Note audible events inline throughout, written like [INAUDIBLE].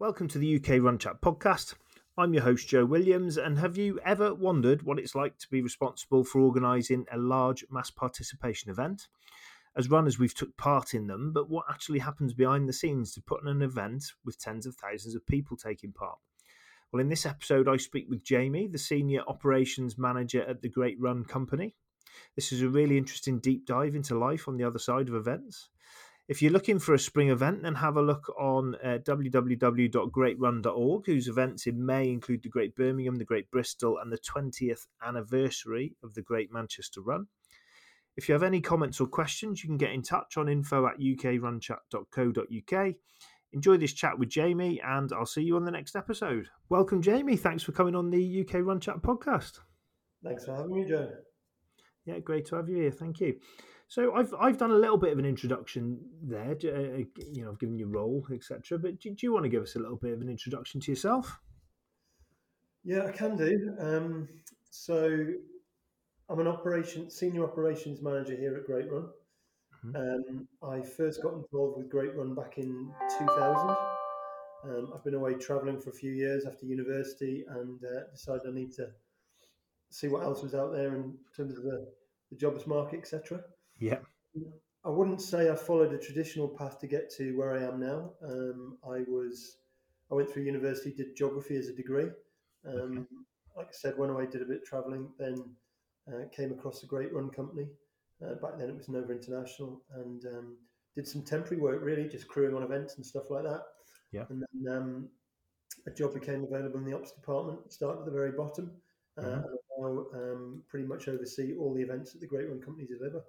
Welcome to the UK Run Chat podcast. I'm your host, Joe Williams, and have you ever wondered what it's like to be responsible for organising a large mass participation event? As runners, we've took part in them, but what actually happens behind the scenes to put on an event with tens of thousands of people taking part? Well, in this episode, I speak with Jamie, the Senior Operations Manager at the Great Run Company. This is a really interesting deep dive into life on the other side of events. If you're looking for a spring event, then have a look on uh, www.greatrun.org, whose events in May include the Great Birmingham, the Great Bristol, and the 20th anniversary of the Great Manchester Run. If you have any comments or questions, you can get in touch on info at ukrunchat.co.uk. Enjoy this chat with Jamie, and I'll see you on the next episode. Welcome, Jamie. Thanks for coming on the UK Run Chat podcast. Thanks for having me, Joe. Yeah, great to have you here. Thank you. So I've I've done a little bit of an introduction there. Uh, you know, I've given you role, etc. But do, do, you want to give us a little bit of an introduction to yourself? Yeah, I can do. Um, so I'm an operation senior operations manager here at Great Run. Mm-hmm. Um, I first got involved with Great Run back in 2000. Um, I've been away travelling for a few years after university and uh, decided I need to see what else was out there in terms of the, the jobs market, etc. Yeah. I wouldn't say I followed a traditional path to get to where I am now. Um, I was, I went through university, did geography as a degree. Um, okay. Like I said, went away, did a bit of travelling, then uh, came across a great run company. Uh, back then it was Nova International, and um, did some temporary work, really, just crewing on events and stuff like that. Yeah. And then um, a job became available in the ops department. Started at the very bottom, uh, mm-hmm. and now um, pretty much oversee all the events that the Great Run company deliver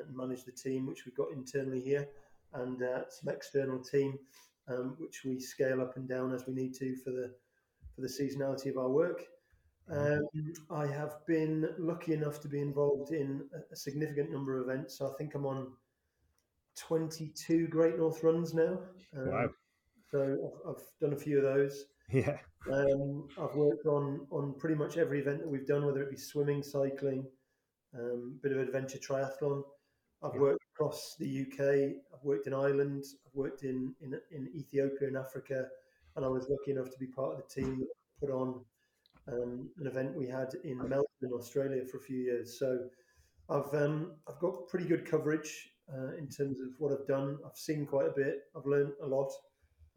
and manage the team which we've got internally here, and uh, some external team um, which we scale up and down as we need to for the for the seasonality of our work. Um, I have been lucky enough to be involved in a significant number of events. So I think I'm on 22 Great North runs now. Um, wow. So I've, I've, done a few of those. Yeah. Um, I've worked on on pretty much every event that we've done, whether it be swimming, cycling, um, bit of adventure triathlon. I've worked across the UK. I've worked in Ireland. I've worked in, in, in Ethiopia and Africa, and I was lucky enough to be part of the team that put on um, an event we had in Melbourne, Australia, for a few years. So I've um, I've got pretty good coverage uh, in terms of what I've done. I've seen quite a bit. I've learned a lot,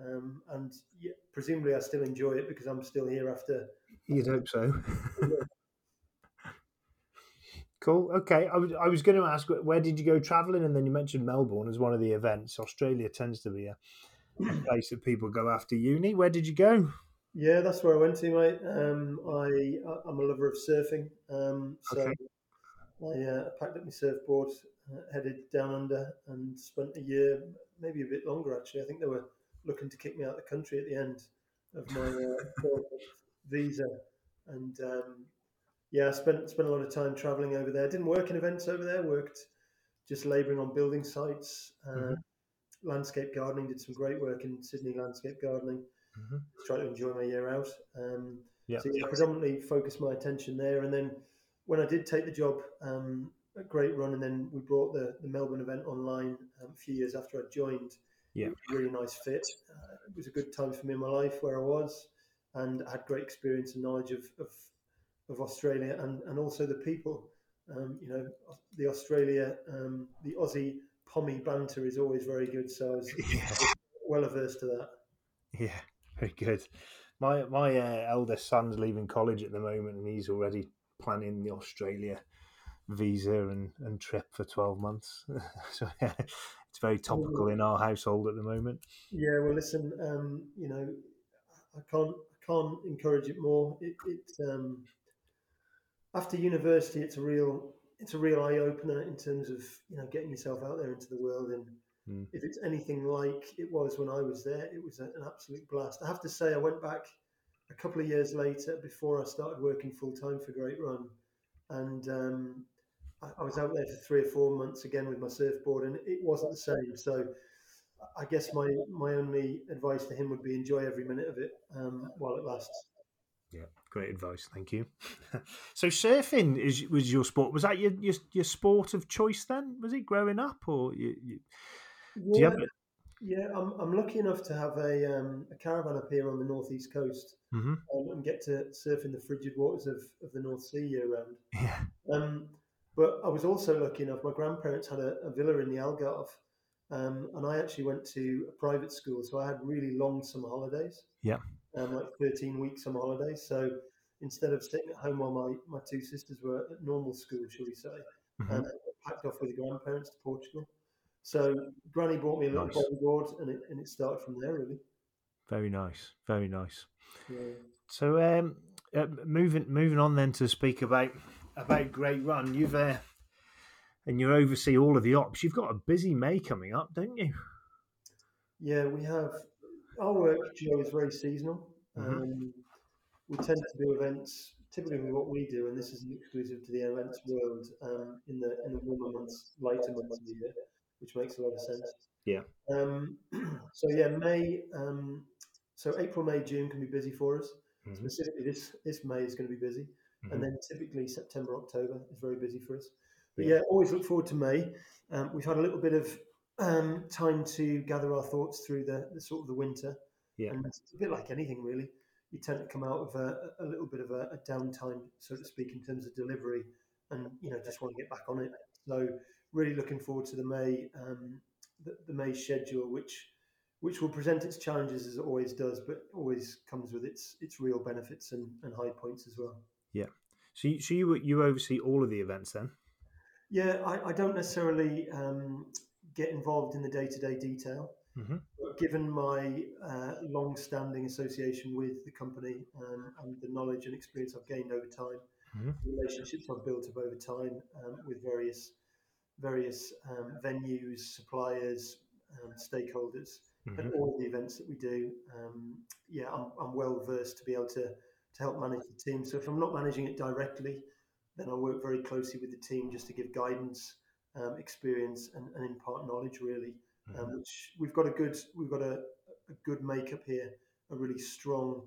um, and yeah, presumably I still enjoy it because I'm still here after. You'd hope so. [LAUGHS] Cool. Okay. I was I was going to ask where did you go traveling, and then you mentioned Melbourne as one of the events. Australia tends to be a, a place that people go after uni. Where did you go? Yeah, that's where I went to, mate. Um, I I'm a lover of surfing, um, so okay. I uh, packed up my surfboard, uh, headed down under, and spent a year, maybe a bit longer actually. I think they were looking to kick me out of the country at the end of my uh, visa, and um, yeah, I spent spent a lot of time traveling over there. Didn't work in events over there. Worked just labouring on building sites, uh, mm-hmm. landscape gardening. Did some great work in Sydney landscape gardening. Mm-hmm. Try to enjoy my year out. Um, yeah. So yeah, predominantly focused my attention there. And then when I did take the job, um, a great run, and then we brought the, the Melbourne event online um, a few years after I joined. Yeah, really nice fit. Uh, it was a good time for me in my life where I was, and I had great experience and knowledge of, of of Australia and, and also the people. Um, you know, the Australia, um, the Aussie pommy banter is always very good. So I was [LAUGHS] yeah. well averse to that. Yeah, very good. My my uh, eldest son's leaving college at the moment, and he's already planning the Australia visa and, and trip for 12 months. [LAUGHS] so yeah, it's very topical in our household at the moment. Yeah, well, listen, um, you know, I can't I can't encourage it more. It, it um, after university, it's a real it's a real eye opener in terms of you know getting yourself out there into the world. And mm. if it's anything like it was when I was there, it was an absolute blast. I have to say, I went back a couple of years later before I started working full time for Great Run, and um, I, I was out there for three or four months again with my surfboard, and it wasn't the same. So. I guess my, my only advice to him would be enjoy every minute of it um, while it lasts. Yeah, great advice. Thank you. [LAUGHS] so surfing is was your sport. Was that your, your, your sport of choice then? Was it growing up, or you? you yeah. You Yeah, I'm, I'm lucky enough to have a, um, a caravan up here on the northeast coast Mm-hmm. um, and get to surf in the frigid waters of, of the North Sea year round. Yeah. Um, but I was also lucky enough, my grandparents had a, a villa in the Algarve, um, and I actually went to a private school, so I had really long summer holidays. Yeah. Um, like 13 week summer holidays. So instead of sitting at home while my, my two sisters were at normal school, shall we say, Mhm. um, I packed off with the grandparents to Portugal. So Granny bought me a little Nice. bodyboard, and it, and it started from there, really. Very nice. Very nice. Yeah. So, um, uh, moving moving on then to speak about about Great Run, you've uh, and you oversee all of the ops. You've got a busy May coming up, don't you? Yeah, we have our work, Joe, is very seasonal. Mhm. Um, we tend to do events typically with what we do, and this isn't exclusive to the events world um, in the in the warmer months, lighter months of the year, which makes a lot of sense. Yeah. Um, [CLEARS THROAT] so yeah, May. Um, so April, May, June can be busy for us. Mhm. Specifically, this this May is going to be busy, Mhm. and then typically September, October is very busy for us. But Yeah. always look forward to May. Um, we've had a little bit of um, time to gather our thoughts through the, the sort of the winter. Yeah. And it's a bit like anything, really. You tend to come out of a, a little bit of a, a downtime, so to speak, in terms of delivery, and you know just want to get back on it. So really looking forward to the May um, the, the May schedule, which which will present its challenges as it always does, but always comes with its its real benefits and, and high points as well. Yeah. So, you, so you you oversee all of the events then? Yeah, I, I don't necessarily um, get involved in the day to day detail. Mhm. Given my uh, long standing association with the company um, and the knowledge and experience I've gained over time, Mhm. the relationships I've built up over time um, with various various um, venues, suppliers, um, stakeholders, and Mhm. all the events that we do, um, yeah, I'm, I'm well versed to be able to, to help manage the team. So if I'm not managing it directly, then I work very closely with the team just to give guidance, um, experience, and, and impart knowledge. Really, um, which we've got a good we've got a, a good makeup here, a really strong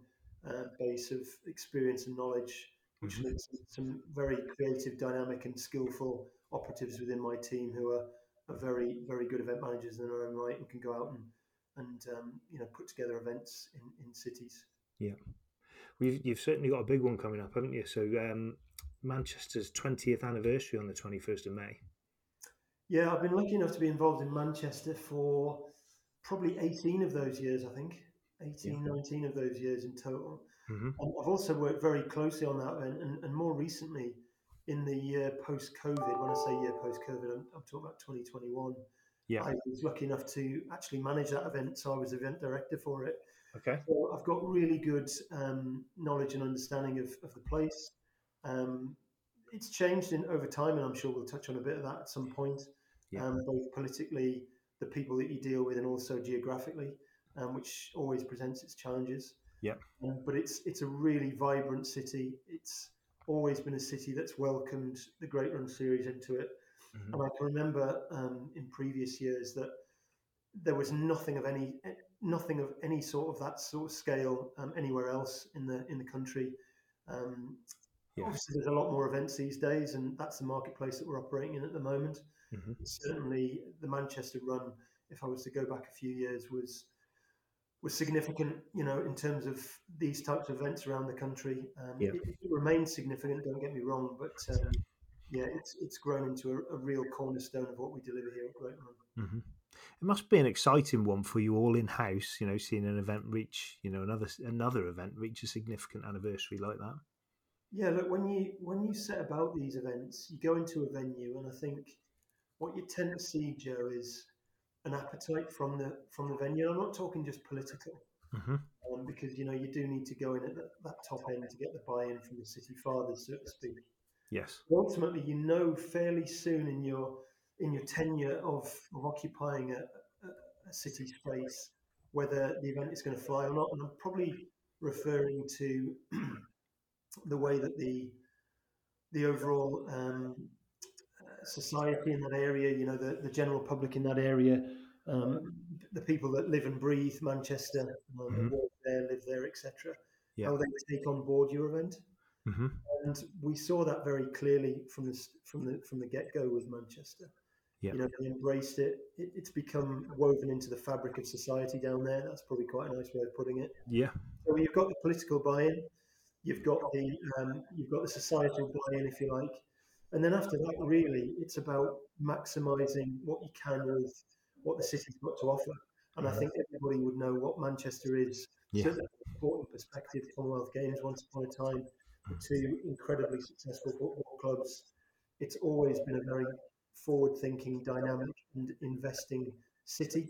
uh, base of experience and knowledge, which Mhm. leads to some very creative, dynamic, and skillful operatives within my team who are, are very very good event managers in their own right and can go out and and um, you know put together events in, in cities. We've, you've certainly got a big one coming up, haven't you? So, um, Manchester's 20th anniversary on the 21st of May. Yeah, I've been lucky enough to be involved in Manchester for probably 18 of those years, I think. 18, 19 of those years in total. Mhm. I've also worked very closely on that and, and, and more recently in the year post COVID. When I say year post COVID, I'm, I'm talking about 2021. Yeah. I was lucky enough to actually manage that event, so I was event director for it. Okay. So I've got really good um, knowledge and understanding of, of the place. Um, it's changed in over time, and I'm sure we'll touch on a bit of that at some point. Yeah. Um, both politically, the people that you deal with, and also geographically, um, which always presents its challenges. Yeah. Um, but it's it's a really vibrant city. It's always been a city that's welcomed the Great Run series into it. Mhm. And I can remember um, in previous years that there was nothing of any nothing of any sort of that sort of scale um, anywhere else in the in the country. Um, Yeah. Obviously, there's a lot more events these days, and that's the marketplace that we're operating in at the moment. Mhm. Certainly, the Manchester run, if I was to go back a few years, was was significant. You know, in terms of these types of events around the country, um, Yeah. it, it remains significant. Don't get me wrong, but um, yeah, it's it's grown into a, a real cornerstone of what we deliver here at Great Run. hmm It must be an exciting one for you all in house. You know, seeing an event reach, you know, another another event reach a significant anniversary like that. Yeah, look when you when you set about these events, you go into a venue, and I think what you tend to see, Joe, is an appetite from the from the venue. I'm not talking just political, hmm um, because you know you do need to go in at that, that top end to get the buy-in from the city fathers, so to speak. Yes. But ultimately, you know fairly soon in your in your tenure of, of occupying a, a, a city space whether the event is going to fly or not. And I'm probably referring to [CLEARS THROAT] the way that the the overall um, society in that area, you know, the, the general public in that area, um, the people that live and breathe Manchester, work there, live there, etc., Yeah. how they take on board your event hmm and we saw that very clearly from the from the from the get go with Manchester. Yeah. You know, they embraced it. it. It's become woven into the fabric of society down there. That's probably quite a nice way of putting it. Yeah. So you've got the political buy-in, you've got the um, you've got the societal buy-in, if you like, and then after that, really, it's about maximising what you can with what the city's got to offer. And I think everybody would know what Manchester is. Yeah. Certainly from a sporting perspective, Commonwealth Games once upon a time, two incredibly successful football clubs. It's always been a very forward-thinking, dynamic, and investing city.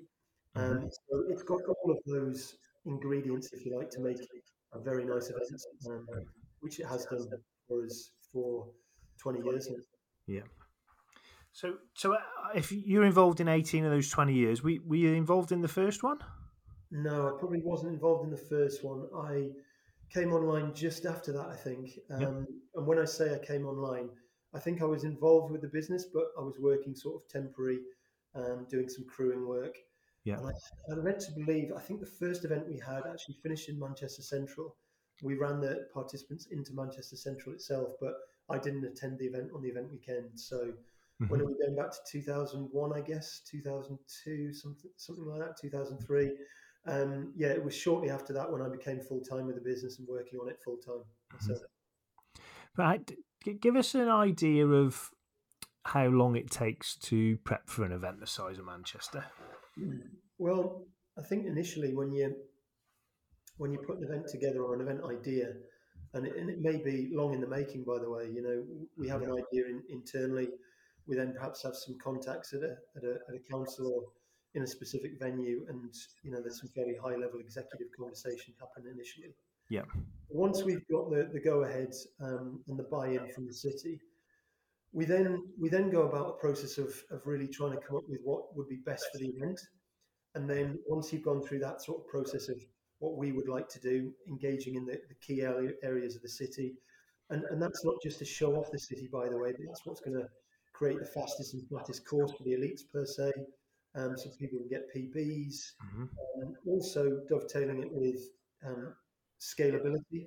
Um, so it's got all of those ingredients, if you like, to make it a very nice event, um, which it has done for us for 20 years now. Yeah. So, so uh, if you're involved in 18 of those 20 years, were, were you involved in the first one? No, I probably wasn't involved in the first one. I came online just after that, I think. Um, Yep. And when I say I came online, I think I was involved with the business, but I was working sort of temporary, um, doing some crewing work. Yeah. And I, led to believe, I think the first event we had actually finished in Manchester Central. We ran the participants into Manchester Central itself, but I didn't attend the event on the event weekend. So when Mhm. are we going back to 2001 i guess 2002 something something like that 2003 um, yeah it was shortly after that when i became full-time with the business and working on it full-time so Right. Give us an idea of how long it takes to prep for an event the size of Manchester. Well i think initially when you when you put an event together or an event idea and it, and it may be long in the making by the way you know we have an idea in, internally we then perhaps have some contacts at a, at a, at a council or in a specific venue and you know there's some very high level executive conversation happen initially Yeah. once we've got the, the go ahead um, and the buy-in from the city we then we then go about a process of, of really trying to come up with what would be best for the event and then once you've gone through that sort of process of what we would like to do engaging in the, the key area, areas of the city and, and that's not just to show off the city by the way but that's what's going to create the fastest and flattest course for the elites per se um, so people can get PBs Mhm. um, also dovetailing it with um, scalability.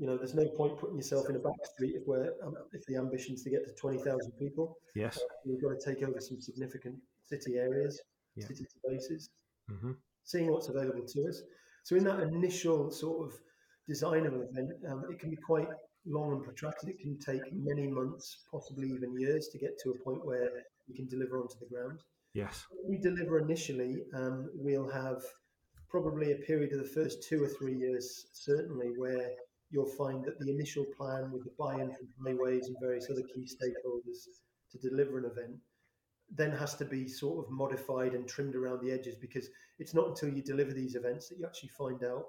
You know, there's no point putting yourself in a back street if we're um, if the ambition is to get to twenty thousand people. Yes. you've got to take over some significant city areas, Yeah. city spaces, hmm seeing what's available to us. So in that initial sort of design of an event, um, it can be quite long and protracted. It can take many months, possibly even years, to get to a point where you can deliver onto the ground Yes. we deliver initially, um, we'll have probably a period of the first two or three years, certainly, where you'll find that the initial plan with the buy-in from highways and various other key stakeholders to deliver an event then has to be sort of modified and trimmed around the edges because it's not until you deliver these events that you actually find out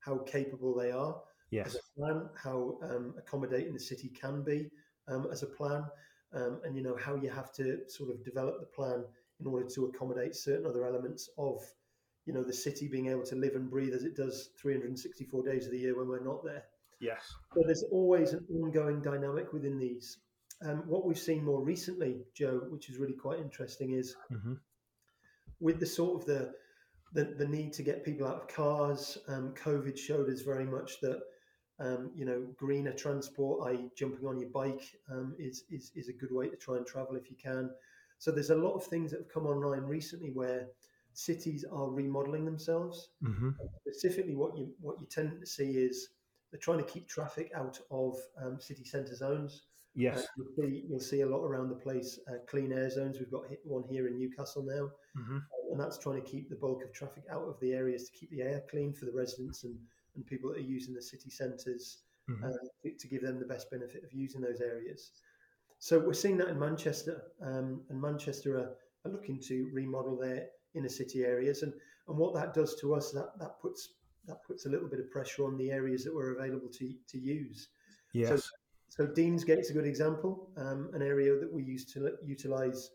how capable they are Yes. as a plan, how um, accommodating the city can be um, as a plan, um, and you know how you have to sort of develop the plan in order to accommodate certain other elements of you know the city being able to live and breathe as it does 364 days of the year when we're not there. Yes. So there's always an ongoing dynamic within these. Um, what we've seen more recently, Joe, which is really quite interesting, is hmm with the sort of the the, the need to get people out of cars. Um, COVID showed us very much that um, you know greener transport, i.e., jumping on your bike, um, is, is is a good way to try and travel if you can. So there's a lot of things that have come online recently where cities are remodeling themselves. hmm Specifically, what you what you tend to see is they're trying to keep traffic out of um, city centre zones. Yes. Uh, you'll, see, you'll see a lot around the place uh, clean air zones. We've got one here in Newcastle now hmm and that's trying to keep the bulk of traffic out of the areas to keep the air clean for the residents and, and people that are using the city centres Mhm. uh, to, to give them the best benefit of using those areas. So we're seeing that in Manchester, um, and Manchester are, are looking to remodel their inner city areas, and, and what that does to us that that puts that puts a little bit of pressure on the areas that were available to to use. Yes. So Deansgate's a good example, um, an area that we used to utilise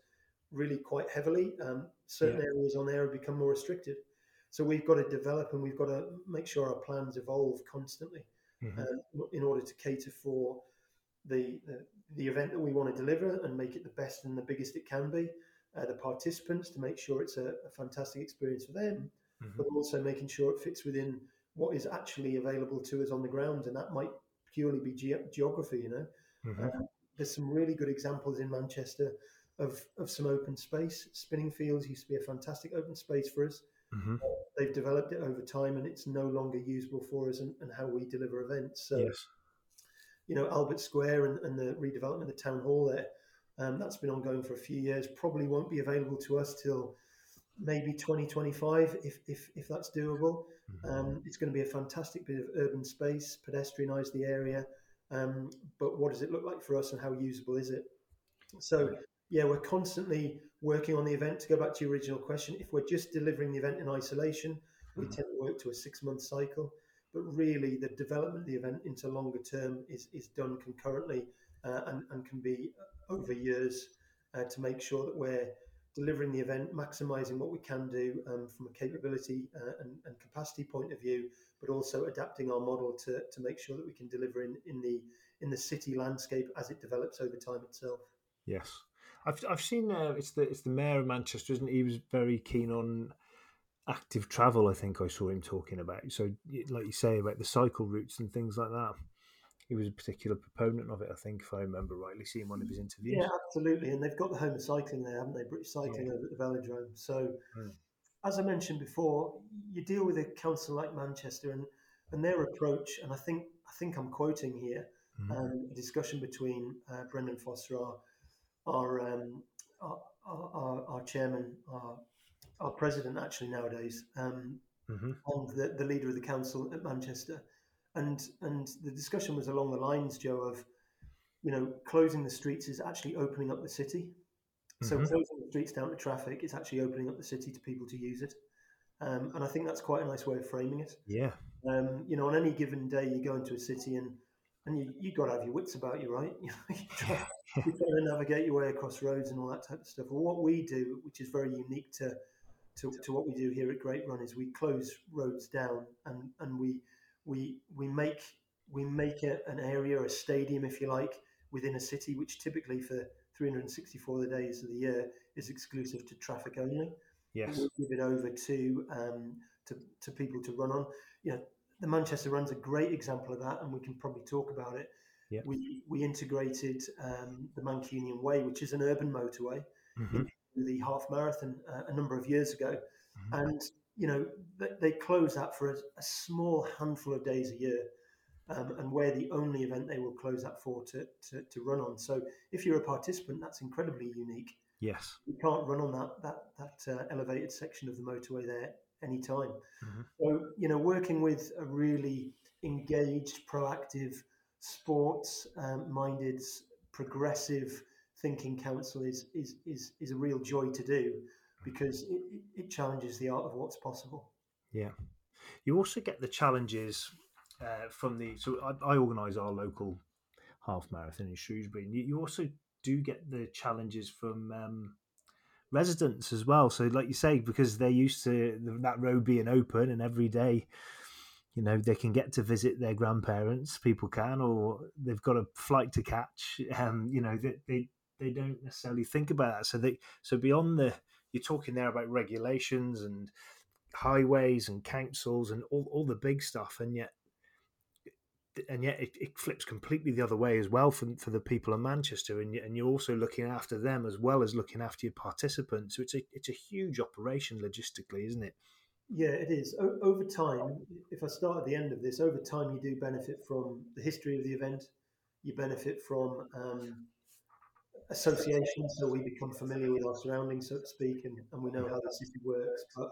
really quite heavily. Um, certain areas on there have become more restricted. So we've got to develop and we've got to make sure our plans evolve constantly Mhm. um, in order to cater for the, the the event that we want to deliver and make it the best and the biggest it can be. Uh, the participants to make sure it's a, a fantastic experience for them, Mhm. but also making sure it fits within what is actually available to us on the ground, and that might purely be ge- geography. You know, Mhm. um, there's some really good examples in Manchester of, of some open space. Spinningfields used to be a fantastic open space for us. Mm-hmm. Uh, they've developed it over time and it's no longer usable for us and, and how we deliver events. So, yes. you know, Albert Square and, and the redevelopment of the town hall there, um, that's been ongoing for a few years, probably won't be available to us till maybe 2025 if, if, if that's doable. Mm-hmm. Um, it's going to be a fantastic bit of urban space, pedestrianise the area. Um, but what does it look like for us and how usable is it? So, yeah, we're constantly working on the event. To go back to your original question, if we're just delivering the event in isolation, we mm-hmm. tend to work to a six month cycle. But really, the development of the event into longer term is, is done concurrently uh, and, and can be over years uh, to make sure that we're delivering the event, maximizing what we can do um, from a capability uh, and, and, capacity point of view, but also adapting our model to, to make sure that we can deliver in, in the in the city landscape as it develops over time itself. Yes, I've I've seen uh, it's the it's the mayor of Manchester, isn't he? He was very keen on active travel. I think I saw him talking about. So, like you say about the cycle routes and things like that. He was a particular proponent of it. I think, if I remember rightly, seeing one of his interviews. Yeah, absolutely. And they've got the home of cycling there, haven't they? British Cycling yeah. over at the Velodrome. So, mm. as I mentioned before, you deal with a council like Manchester and and their approach. And I think I think I'm quoting here mm. um, a discussion between uh, Brendan Foster, our our, um, our, our, our, chairman, our, our president actually nowadays, um, mm-hmm. and the, the leader of the council at Manchester. And, and the discussion was along the lines, Joe, of, you know, closing the streets is actually opening up the city. So mm-hmm. closing the streets down to traffic is actually opening up the city to people to use it. Um, and I think that's quite a nice way of framing it. Yeah. Um, you know, on any given day, you go into a city and and you you got to have your wits about you, right? [LAUGHS] you try, you try to navigate your way across roads and all that type of stuff. Well, what we do, which is very unique to, to, to what we do here at Great Run, is we close roads down and, and we we we make we make it an area, a stadium, if you like, within a city, which typically for 364 days of the year is exclusive to traffic only. Yes, we give it over to um, to, to people to run on. You know, the Manchester Run's a great example of that, and we can probably talk about it. Yeah. We we integrated um, the Mancunian Way, which is an urban motorway, mm-hmm. the half marathon uh, a number of years ago, mm-hmm. and you know they, they close that for a, a, small handful of days a year, um, and we're the only event they will close that for to, to, to run on. So if you're a participant, that's incredibly unique. Yes, you can't run on that that that uh, elevated section of the motorway there anytime. Mm-hmm. So, you know, working with a really engaged, proactive, sports um, minded, progressive thinking council is, is, is, is a real joy to do because it, it challenges the art of what's possible. Yeah. You also get the challenges uh, from the. So I, I organise our local half marathon in Shrewsbury. And you, you also do get the challenges from um, residents as well. So, like you say, because they're used to that road being open and every day, you know, they can get to visit their grandparents. People can, or they've got a flight to catch. Um, you know, they, they they don't necessarily think about that. So they so beyond the you're talking there about regulations and highways and councils and all, all the big stuff, and yet and yet it, it, flips completely the other way as well for, for the people in Manchester, and, and you're also looking after them as well as looking after your participants. So it's a it's a huge operation logistically, isn't it? Yeah, it is. O- over time, if I start at the end of this, over time you do benefit from the history of the event. You benefit from um, association, so we become familiar with our surroundings, so to speak, and, and we know how the city works. But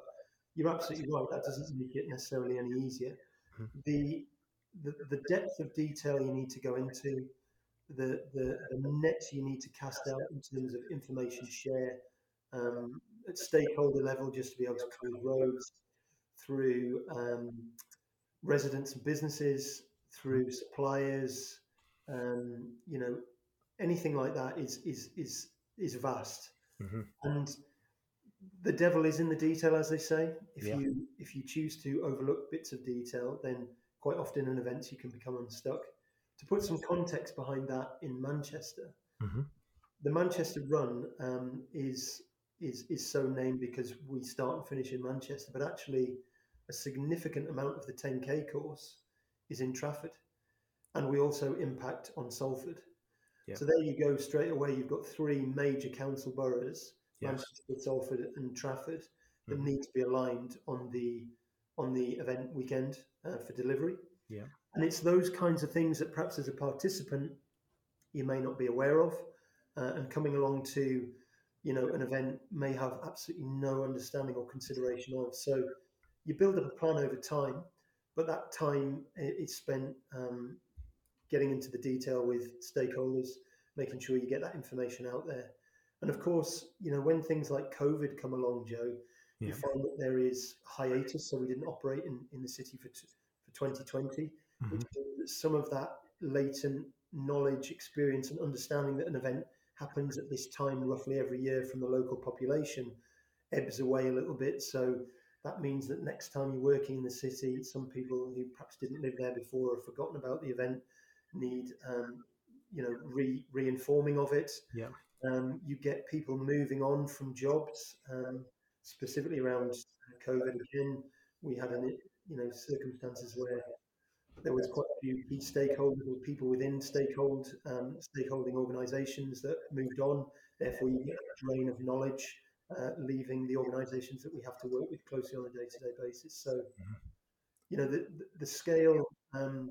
you're absolutely right; that doesn't make it necessarily any easier. Mm-hmm. The the, the depth of detail you need to go into, the, the, the net you need to cast out in terms of information share um, at stakeholder level, just to be able to close roads through um, residents and businesses, through suppliers, um, you know, anything like that is is is is vast. Mm-hmm. And the devil is in the detail, as they say. If yeah. you if you choose to overlook bits of detail, then quite often in events you can become unstuck. To put some context behind that, in Manchester, mm-hmm. the Manchester Run um, is is is so named because we start and finish in Manchester, but actually a significant amount of the 10k course is in Trafford, and we also impact on Salford. So there you go straight away. You've got three major council boroughs, yes. Manchester, Salford, and Trafford, that mm-hmm. need to be aligned on the on the event weekend uh, for delivery. Yeah. And it's those kinds of things that perhaps as a participant you may not be aware of, uh, and coming along to you know an event may have absolutely no understanding or consideration of. So you build up a plan over time, but that time is spent um, getting into the detail with stakeholders, making sure you get that information out there. And of course, you know, when things like COVID come along, Joe, yeah. you find that there is hiatus. So we didn't operate in, in the city for, t- for 2020, mm-hmm. which some of that latent knowledge, experience, and understanding that an event happens at this time roughly every year from the local population ebbs away a little bit. So that means that next time you're working in the city, some people who perhaps didn't live there before or forgotten about the event need, um, you know, re reinforming of it. Yeah. Um, you get people moving on from jobs, um, specifically around COVID. Again, we had an, you know, circumstances where there was quite a few key stakeholders or people within stakehold um, stakeholding organisations that moved on. Therefore, you get a drain of knowledge uh, leaving the organisations that we have to work with closely on a day-to-day basis. So, mm-hmm. you know, the the scale um,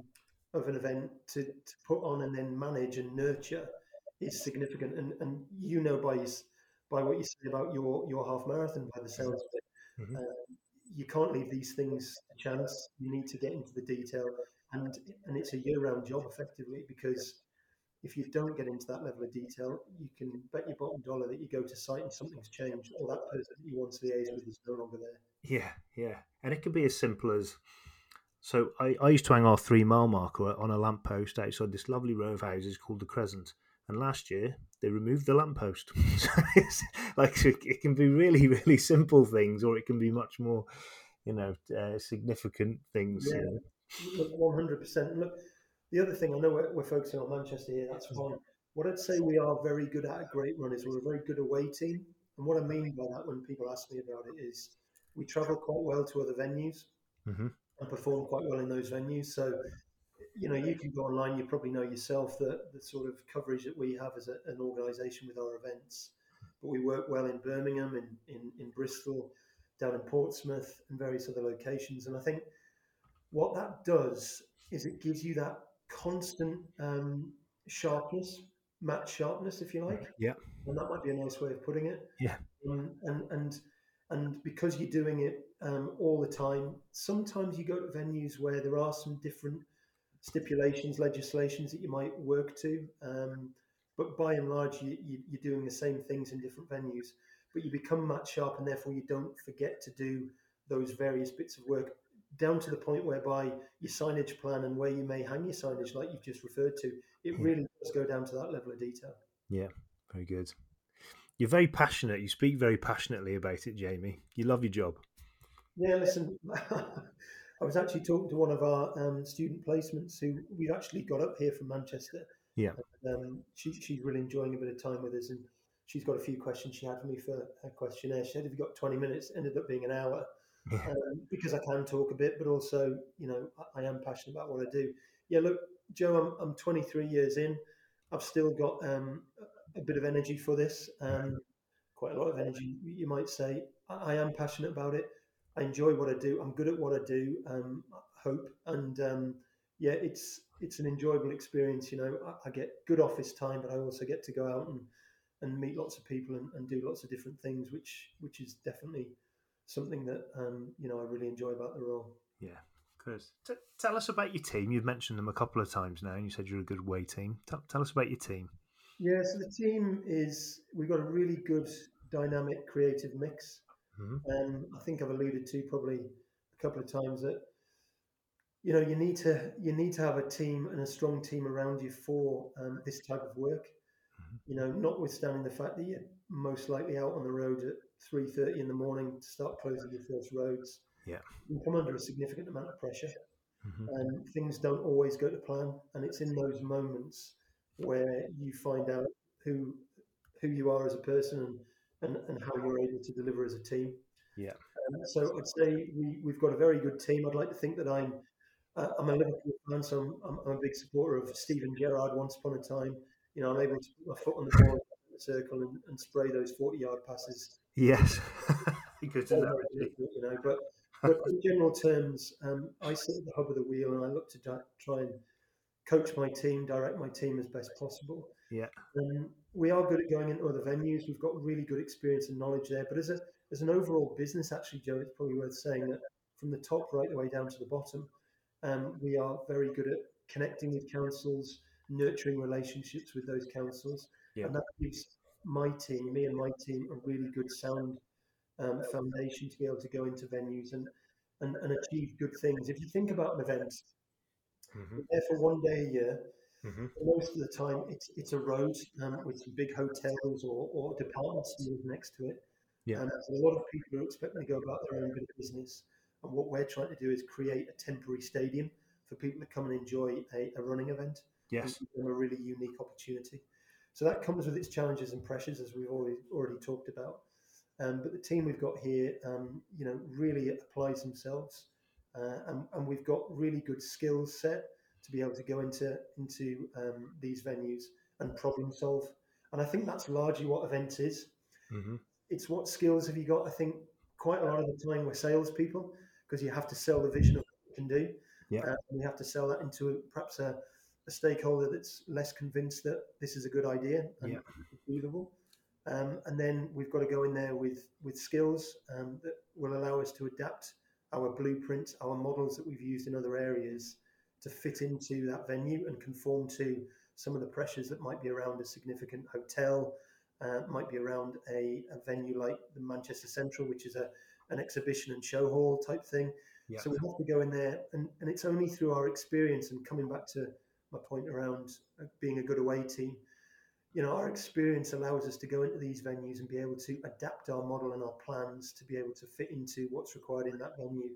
of an event to, to put on and then manage and nurture is significant. And and you know by by what you say about your your half marathon, by the sounds of it, mm-hmm. uh, you can't leave these things to chance. You need to get into the detail, and and it's a year-round job effectively because if you don't get into that level of detail, you can bet your bottom dollar that you go to site and something's changed, or that person that you once liaised with is no longer there. Yeah, yeah, and it can be as simple as. So I, I used to hang our three mile marker on a lamppost outside this lovely row of houses called the Crescent. And last year they removed the lamppost. [LAUGHS] so it's like it can be really, really simple things, or it can be much more, you know, uh, significant things. Yeah, one hundred percent. Look, the other thing, I know we're, we're focusing on Manchester here, that's fine. What I'd say we are very good at a great run is we're a very good away team. And what I mean by that when people ask me about it is we travel quite well to other venues mm-hmm. And perform quite well in those venues. So, you know, you can go online, you probably know yourself that the sort of coverage that we have as a, an organisation with our events. But we work well in Birmingham, in, in, in Bristol, down in Portsmouth, and various other locations. And I think what that does is it gives you that constant um, sharpness, match sharpness, if you like. Yeah. And that might be a nice way of putting it. Yeah. Um, and and and because you're doing it um, all the time, sometimes you go to venues where there are some different stipulations, legislations that you might work to. Um, but by and large, you, you, you're doing the same things in different venues. But you become match sharp, and therefore you don't forget to do those various bits of work down to the point whereby your signage plan and where you may hang your signage, like you've just referred to, it really does go down to that level of detail. Yeah, very good. You're very passionate. You speak very passionately about it, Jamie. You love your job. Yeah, listen, [LAUGHS] I was actually talking to one of our um, student placements who we've actually got up here from Manchester. Yeah. And, um, she, she's really enjoying a bit of time with us. And she's got a few questions she had for me for her questionnaire. She said, Have you got 20 minutes? Ended up being an hour um, because I can talk a bit, but also, you know, I, I, am passionate about what I do. Yeah, look, Joe, I'm, I'm 23 years in. I've still got um, a bit of energy for this, um, quite a lot of energy, you might say. I, I, am passionate about it. I enjoy what I do. I'm good at what I do. Um, hope, and um, yeah, it's it's an enjoyable experience. You know, I, I, get good office time, but I also get to go out and and meet lots of people and, and do lots of different things, which which is definitely something that um, you know I really enjoy about the role. Yeah, Chris, T- tell us about your team. You've mentioned them a couple of times now, and you said you're a good way team. T- tell us about your team. Yeah, so the team is we've got a really good dynamic, creative mix. Mm-hmm. Um, I think I've alluded to probably a couple of times that you know you need to you need to have a team and a strong team around you for um, this type of work. Mm-hmm. You know, notwithstanding the fact that you're most likely out on the road at three thirty in the morning to start closing your first roads. Yeah, you come under a significant amount of pressure, mm-hmm. and things don't always go to plan. And it's in those moments where you find out who who you are as a person and, and, and how you're able to deliver as a team. Yeah. Um, so I'd say we, we've got a very good team. I'd like to think that I'm uh, I'm a Liverpool fan, so I'm, I'm, a big supporter of Steven Gerrard. Once upon a time, you know, I'm able to put my foot on the ball in the circle and, and spray those 40 yard passes. Yes. [LAUGHS] because you know, but, but in general terms, um, I sit at the hub of the wheel and I look to try and coach my team, direct my team as best possible. Yeah. Um, we are good at going into other venues. We've got really good experience and knowledge there. But as a as an overall business, actually, Joe, it's probably worth saying that from the top right the way down to the bottom, um, we are very good at connecting with councils, nurturing relationships with those councils, yeah. and that gives my team, me and my team, a really good sound um, foundation to be able to go into venues and, and, and achieve good things. If you think about an event, mm-hmm. there for one day a year, mm-hmm. most of the time it's it's a road um, with some big hotels or, or department stores next to it. Yeah. And a lot of people are expecting to go about their own business. And what we're trying to do is create a temporary stadium for people to come and enjoy a, a running event. Yes. And a really unique opportunity. So that comes with its challenges and pressures, as we've already already talked about. Um, but the team we've got here, um, you know, really applies themselves, uh, and, and, we've got really good skills set to be able to go into into um, these venues and problem solve. And I think that's largely what event is. Mm-hmm. It's what skills have you got? I think quite a lot of the time we're salespeople because you have to sell the vision of what you can do. Yeah. Uh, and you have to sell that into a, perhaps a, a, stakeholder that's less convinced that this is a good idea and yeah. achievable. Um, and then we've got to go in there with with skills um, that will allow us to adapt our blueprints, our models that we've used in other areas to fit into that venue and conform to some of the pressures that might be around a significant hotel, uh, might be around a, a, venue like the Manchester Central, which is a an exhibition and show hall type thing. Yeah. So we have to go in there, and, and it's only through our experience and coming back to my point around uh, being a good away team you know, our experience allows us to go into these venues and be able to adapt our model and our plans to be able to fit into what's required in that venue.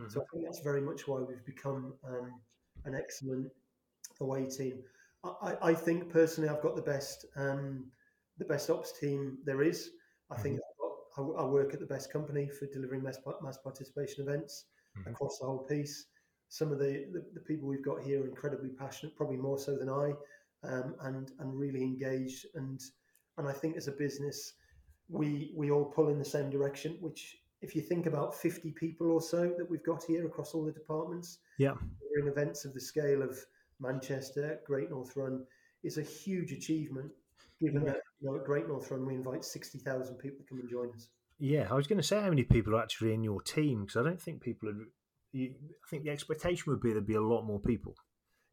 Mm-hmm. So I think that's very much why we've become um, an excellent away team. I, I, think personally, I've got the best um, the best ops team there is. I mm-hmm. think got, I, I, work at the best company for delivering mass, mass participation events mm-hmm. across the whole piece. Some of the, the, the people we've got here are incredibly passionate, probably more so than I um, and and really engaged. And and I think as a business, we we all pull in the same direction. Which, if you think about fifty people or so that we've got here across all the departments, yeah, in events of the scale of Manchester, Great North Run, is a huge achievement. Given yeah. that you know at Great North Run we invite sixty thousand people to come and join us. Yeah, I was going to say how many people are actually in your team because I don't think people are. I think the expectation would be there'd be a lot more people.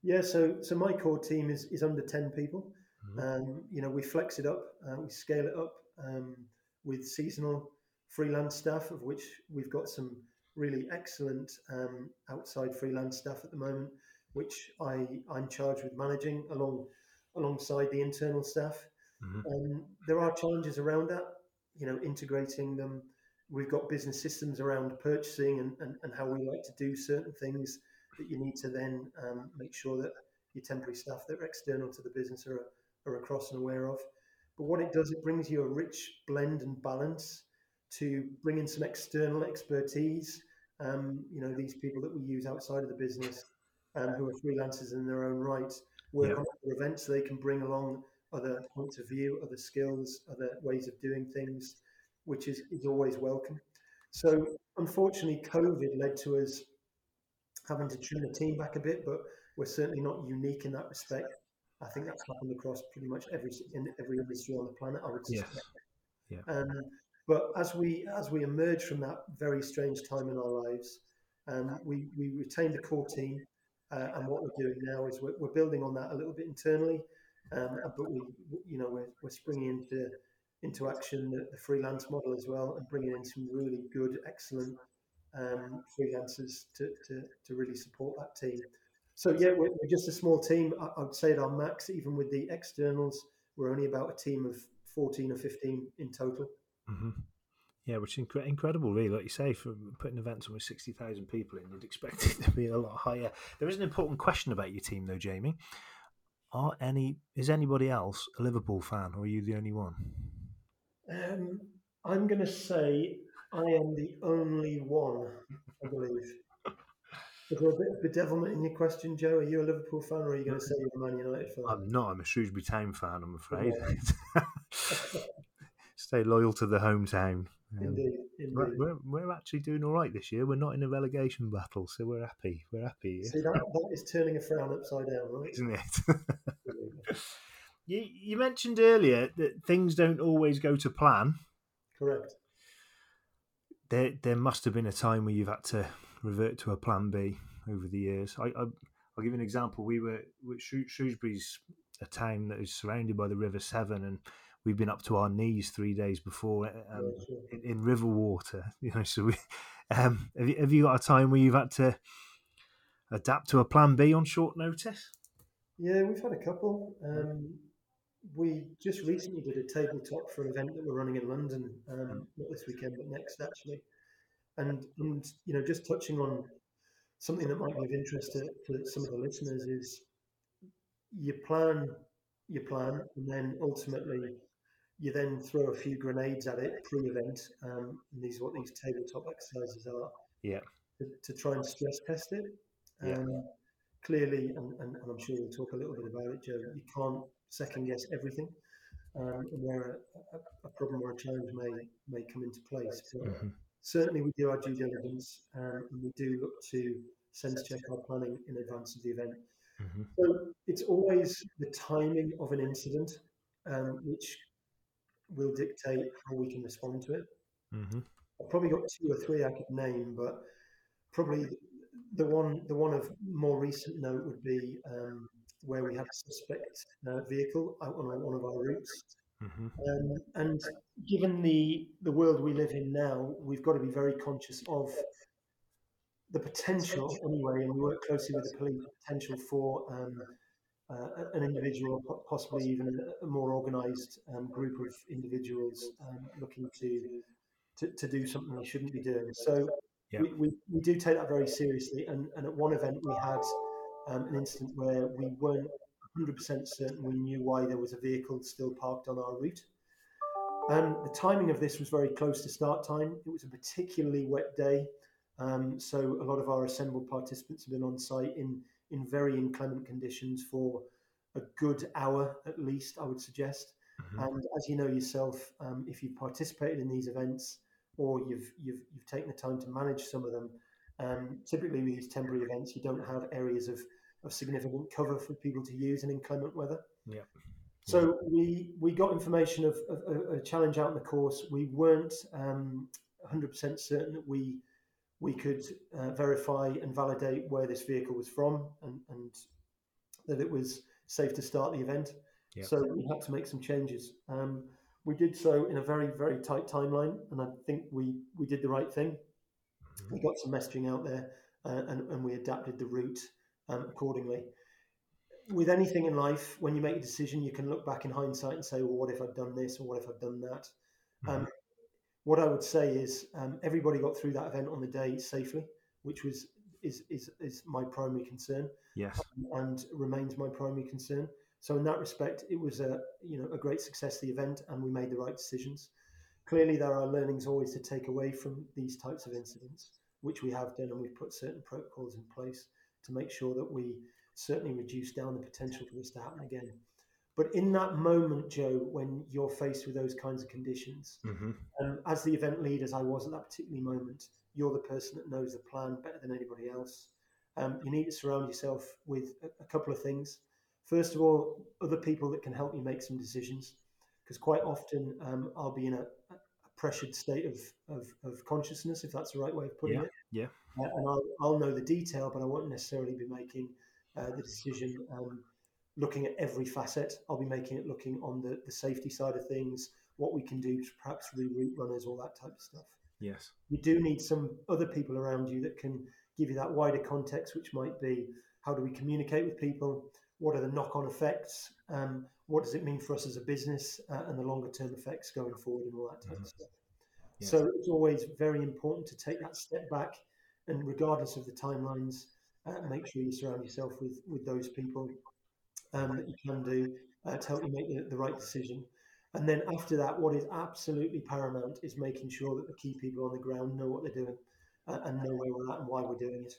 Yeah, so so my core team is is under ten people. Mm-hmm. Um, you know, we flex it up, uh, we scale it up um, with seasonal freelance staff, of which we've got some really excellent um, outside freelance staff at the moment, which I I'm charged with managing along alongside the internal staff. Mm-hmm. Um, there are challenges around that, you know, integrating them. We've got business systems around purchasing and, and, and how we like to do certain things that you need to then um, make sure that your temporary staff that are external to the business are, are across and aware of. But what it does, it brings you a rich blend and balance to bring in some external expertise. Um, you know, these people that we use outside of the business um, who are freelancers in their own right work yeah. on other events so they can bring along other points of view, other skills, other ways of doing things, which is, is always welcome. So, unfortunately, COVID led to us having to trim the team back a bit, but we're certainly not unique in that respect. I think that's happened across pretty much every in every industry on the planet. I would say. Yes. Yeah. Um, but as we as we emerge from that very strange time in our lives, um, we we retained the core team, uh, and what we're doing now is we're, we're, building on that a little bit internally, um, but we you know we're, we're springing into into action the, the freelance model as well, and bringing in some really good, excellent um, freelancers to, to, to really support that team. So yeah, we're, we're just a small team. I, would say at our max, even with the externals, we're only about a team of 14 or 15 in total. Mm-hmm. Yeah, which is inc- incredible, really. Like you say, for putting events on with 60,000 people in, you'd expect it [LAUGHS] to be a lot higher. There is an important question about your team, though, Jamie. Are any is anybody else a Liverpool fan, or are you the only one? Um, I'm going to say I am the only one, I believe. [LAUGHS] Is there a bit of bedevilment in your question, Joe? Are you a Liverpool fan, or are you going to say you're a Man United fan? I'm not. I'm a Shrewsbury Town fan. I'm afraid. Yeah. [LAUGHS] [LAUGHS] Stay loyal to the hometown. Um, indeed, indeed. We're, we're, actually doing all right this year. We're not in a relegation battle, so we're happy. We're happy. See, that, that is turning a frown upside down, right? Isn't it? you, you mentioned earlier that things don't always go to plan. Correct. There, there must have been a time where you've had to revert to a plan B over the years. I, I, will give you an example. We were Shrewsbury's a town that is surrounded by the River Severn, and we've been up to our knees three days before um, yeah, sure. in, in, river water. [LAUGHS] You know, so we um, have, you, have you got a time where you've had to adapt to a plan B on short notice? Yeah, we've had a couple. Um, we just recently did a tabletop for an event that we're running in London, um, not this weekend, but next actually. And, and you know, just touching on something that might be of interest to, to some of the listeners is you plan your plan, and then ultimately you then throw a few grenades at it pre-event. Um, and these are what these tabletop exercises are. Yeah. To, to try and stress test it. Um, yeah. Clearly, and, and, and, I'm sure we'll talk a little bit about it, Joe. You can't second guess everything, um, where a, a, problem or a challenge may may come into place. But mm-hmm. certainly, we do our due diligence, um, and we do look to sense check our planning in advance of the event. Mm-hmm. So it's always the timing of an incident um, which will dictate how we can respond to it. Mm-hmm. I've probably got two or three I could name, but probably the one the one of more recent note would be um, where we had a suspect uh, vehicle out on one of our routes. Mm-hmm. Um, and given the the world we live in now, we've got to be very conscious of the potential, anyway, and we work closely with the police, potential for um, uh, an individual, possibly even a more organised um, group of individuals um, looking to, to, to do something they shouldn't be doing. So yeah. we, we, we, do take that very seriously. And, and at one event, we had um, an incident where we weren't 100% certain we knew why there was a vehicle still parked on our route. And the timing of this was very close to start time. It was a particularly wet day. Um, so a lot of our assembled participants have been on site in in very inclement conditions for a good hour at least, I would suggest. Mm-hmm. And as you know yourself, um, if you've participated in these events or you've you've you've taken the time to manage some of them, um, typically with these temporary events, you don't have areas of, of significant cover for people to use in inclement weather. Yeah. So we we got information of, of, a challenge out in the course. We weren't um, 100% certain that we we could uh, verify and validate where this vehicle was from and, and that it was safe to start the event. Yep. So we had to make some changes. Um, we did so in a very, very tight timeline, and I think we, we did the right thing. Mm-hmm. We got some messaging out there uh, and, and we adapted the route um, accordingly. With anything in life, when you make a decision, you can look back in hindsight and say, well, what if I'd done this or what if I'd done that? Mm-hmm. Um, what I would say is um, everybody got through that event on the day safely, which was is is, is my primary concern. Yes, um, and remains my primary concern. So in that respect, it was a you know a great success the event, and we made the right decisions. Clearly, there are learnings always to take away from these types of incidents, which we have done, and we've put certain protocols in place to make sure that we certainly reduce down the potential for this to happen again. But in that moment, Joe, when you're faced with those kinds of conditions, mm-hmm. um, as the event lead, as I was at that particular moment, you're the person that knows the plan better than anybody else. Um, you need to surround yourself with a, a, couple of things. First of all, other people that can help you make some decisions, because quite often um, I'll be in a, a pressured state of, of, of, consciousness, if that's the right way of putting yeah, it. Yeah. Uh, and I'll, I'll, know the detail, but I won't necessarily be making uh, the decision um, looking at every facet. I'll be making it looking on the, the safety side of things, what we can do to perhaps reroute runners, all that type of stuff. Yes. You do need some other people around you that can give you that wider context, which might be how do we communicate with people? What are the knock on effects? Um, what does it mean for us as a business uh, and the longer term effects going forward and all that type mm-hmm. of stuff? Yes. So it's always very important to take that step back and, regardless of the timelines, uh, make sure you surround yourself with, with those people um, that you can do uh, to help you make the, the, right decision. And then after that, what is absolutely paramount is making sure that the key people on the ground know what they're doing uh, and know where we're at and why we're doing it.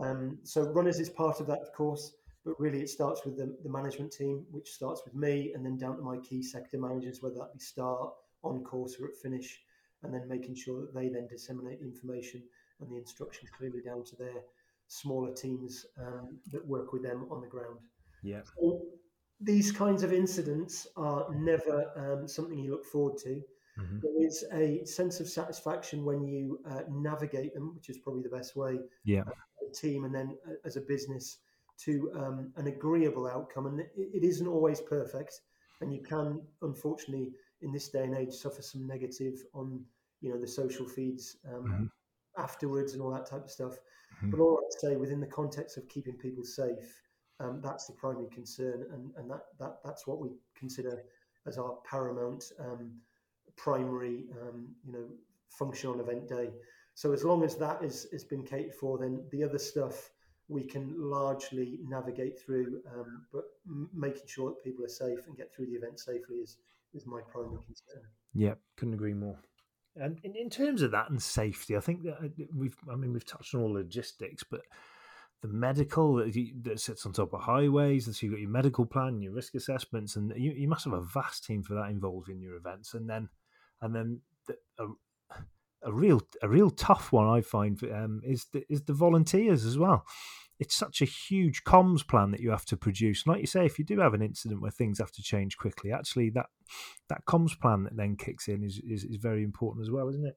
Um, so runners is part of that, of course, but really it starts with the, the management team, which starts with me, and then down to my key sector managers, whether that be start, on course, or at finish, and then making sure that they then disseminate the information and the instructions clearly down to their smaller teams um, that work with them on the ground. Yeah. So these kinds of incidents are never um, something you look forward to. Mm-hmm. There is a sense of satisfaction when you uh, navigate them, which is probably the best way. Yeah. Uh, team and then uh, as a business to um, an agreeable outcome, and it, it isn't always perfect, and you can unfortunately in this day and age suffer some negative on you know the social feeds um, mm-hmm. afterwards and all that type of stuff. Mm-hmm. But all I'd say within the context of keeping people safe, um, that's the primary concern, and, and that, that that's what we consider as our paramount um, primary um, you know function on event day. So as long as that is has been catered for, then the other stuff we can largely navigate through. Um, but m- making sure that people are safe and get through the event safely is is my primary concern. Yeah, couldn't agree more. And in, in terms of that and safety, I think that uh, we've, I mean, we've touched on all logistics, but the medical that, that sits on top of highways, so you've got your medical plan, your risk assessments, and you, you must have a vast team for that involved in your events. And then, and then the, a, a real, a real tough one I find um, is the, is the volunteers as well it's such a huge comms plan that you have to produce. Like you say, if you do have an incident where things have to change quickly, actually that that comms plan that then kicks in is, is, is very important as well, isn't it?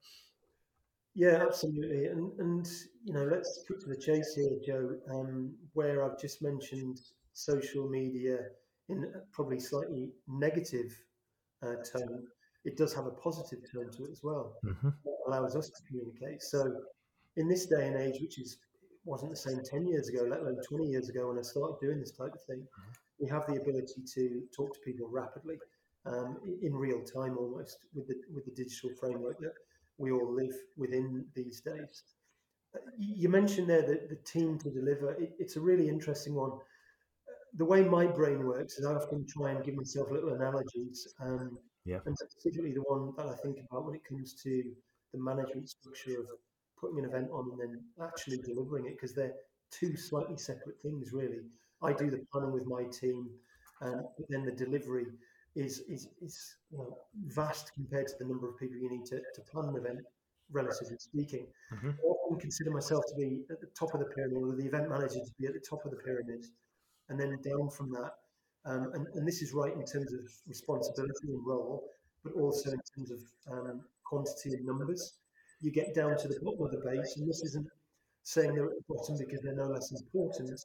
Yeah, absolutely. And and you know, let's cut to the chase here, Joe. Um, where I've just mentioned social media in probably slightly negative uh, tone, it does have a positive tone to it as well. Mm-hmm. That allows us to communicate. So in this day and age, which is wasn't the same 10 years ago, let alone 20 years ago when I started doing this type of thing. Mm-hmm. We have the ability to talk to people rapidly um, in real time almost with the, with the digital framework that we all live within these days. You mentioned there that the team to deliver, it, it's a really interesting one. The way my brain works is I often try and give myself little analogies. Um, yeah. And specifically the one that I think about when it comes to the management structure of putting an event on and then actually delivering it because they're two slightly separate things, really. I do the planning with my team, um, but then the delivery is is, is you know, vast compared to the number of people you need to, to plan an event, relatively speaking. Mm-hmm. I often consider myself to be at the top of the pyramid, or the event manager to be at the top of the pyramid, and then down from that. Um, and, and, this is right in terms of responsibility and role, but also in terms of um, quantity and numbers you get down to the bottom of the base, and this isn't saying they're at the bottom because they're no less important,